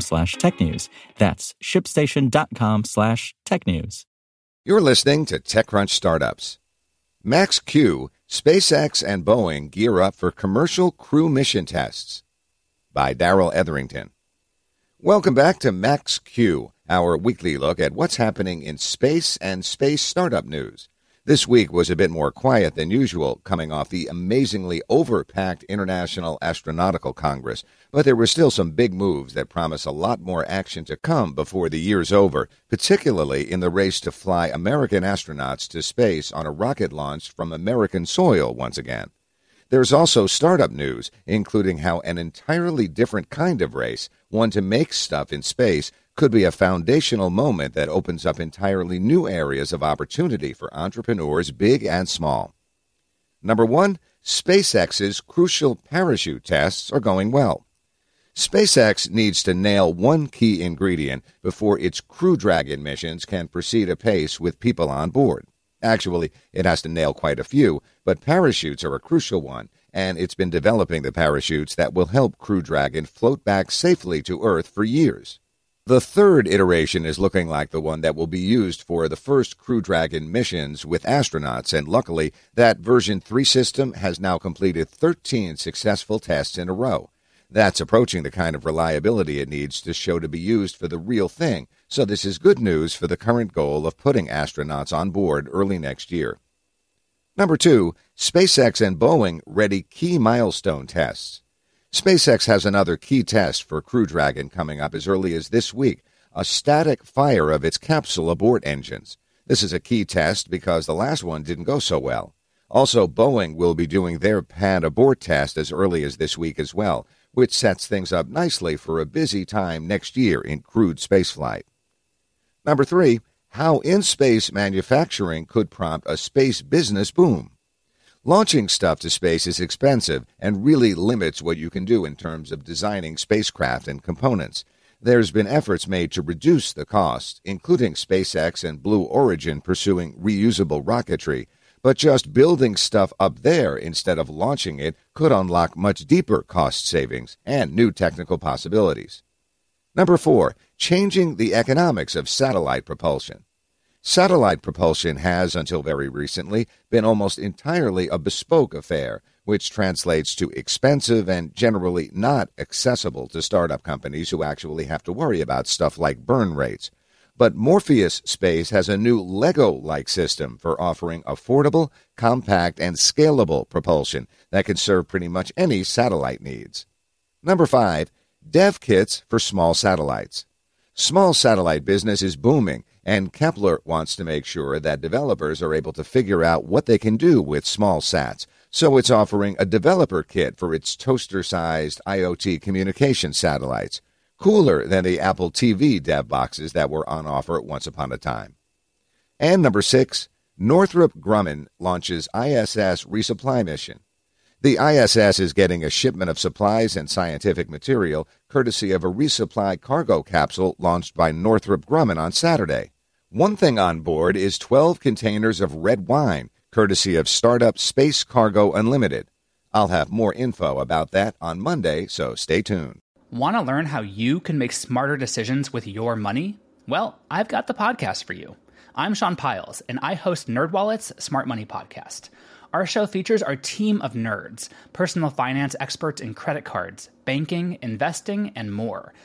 slash technews. That's shipstation.com slash tech news. You're listening to TechCrunch Startups. Max Q, SpaceX, and Boeing gear up for commercial crew mission tests. By Darrell Etherington. Welcome back to Max Q, our weekly look at what's happening in space and space startup news. This week was a bit more quiet than usual, coming off the amazingly overpacked International Astronautical Congress, but there were still some big moves that promise a lot more action to come before the year's over, particularly in the race to fly American astronauts to space on a rocket launched from American soil once again. There's also startup news, including how an entirely different kind of race, one to make stuff in space, could be a foundational moment that opens up entirely new areas of opportunity for entrepreneurs, big and small. Number one, SpaceX's crucial parachute tests are going well. SpaceX needs to nail one key ingredient before its Crew Dragon missions can proceed apace with people on board. Actually, it has to nail quite a few, but parachutes are a crucial one, and it's been developing the parachutes that will help Crew Dragon float back safely to Earth for years. The third iteration is looking like the one that will be used for the first Crew Dragon missions with astronauts, and luckily, that version 3 system has now completed 13 successful tests in a row. That's approaching the kind of reliability it needs to show to be used for the real thing, so this is good news for the current goal of putting astronauts on board early next year. Number two, SpaceX and Boeing ready key milestone tests. SpaceX has another key test for Crew Dragon coming up as early as this week a static fire of its capsule abort engines. This is a key test because the last one didn't go so well. Also, Boeing will be doing their pad abort test as early as this week as well, which sets things up nicely for a busy time next year in crewed spaceflight. Number three, how in space manufacturing could prompt a space business boom. Launching stuff to space is expensive and really limits what you can do in terms of designing spacecraft and components. There's been efforts made to reduce the cost, including SpaceX and Blue Origin pursuing reusable rocketry. But just building stuff up there instead of launching it could unlock much deeper cost savings and new technical possibilities. Number four, changing the economics of satellite propulsion. Satellite propulsion has, until very recently, been almost entirely a bespoke affair, which translates to expensive and generally not accessible to startup companies who actually have to worry about stuff like burn rates. But Morpheus Space has a new Lego like system for offering affordable, compact, and scalable propulsion that can serve pretty much any satellite needs. Number five, dev kits for small satellites. Small satellite business is booming and Kepler wants to make sure that developers are able to figure out what they can do with small sats. So it's offering a developer kit for its toaster sized IoT communication satellites, cooler than the Apple TV dev boxes that were on offer once upon a time. And number six, Northrop Grumman launches ISS resupply mission. The ISS is getting a shipment of supplies and scientific material courtesy of a resupply cargo capsule launched by Northrop Grumman on Saturday. One thing on board is 12 containers of red wine, courtesy of startup Space Cargo Unlimited. I'll have more info about that on Monday, so stay tuned. Want to learn how you can make smarter decisions with your money? Well, I've got the podcast for you. I'm Sean Pyles, and I host NerdWallet's Smart Money Podcast. Our show features our team of nerds, personal finance experts in credit cards, banking, investing, and more –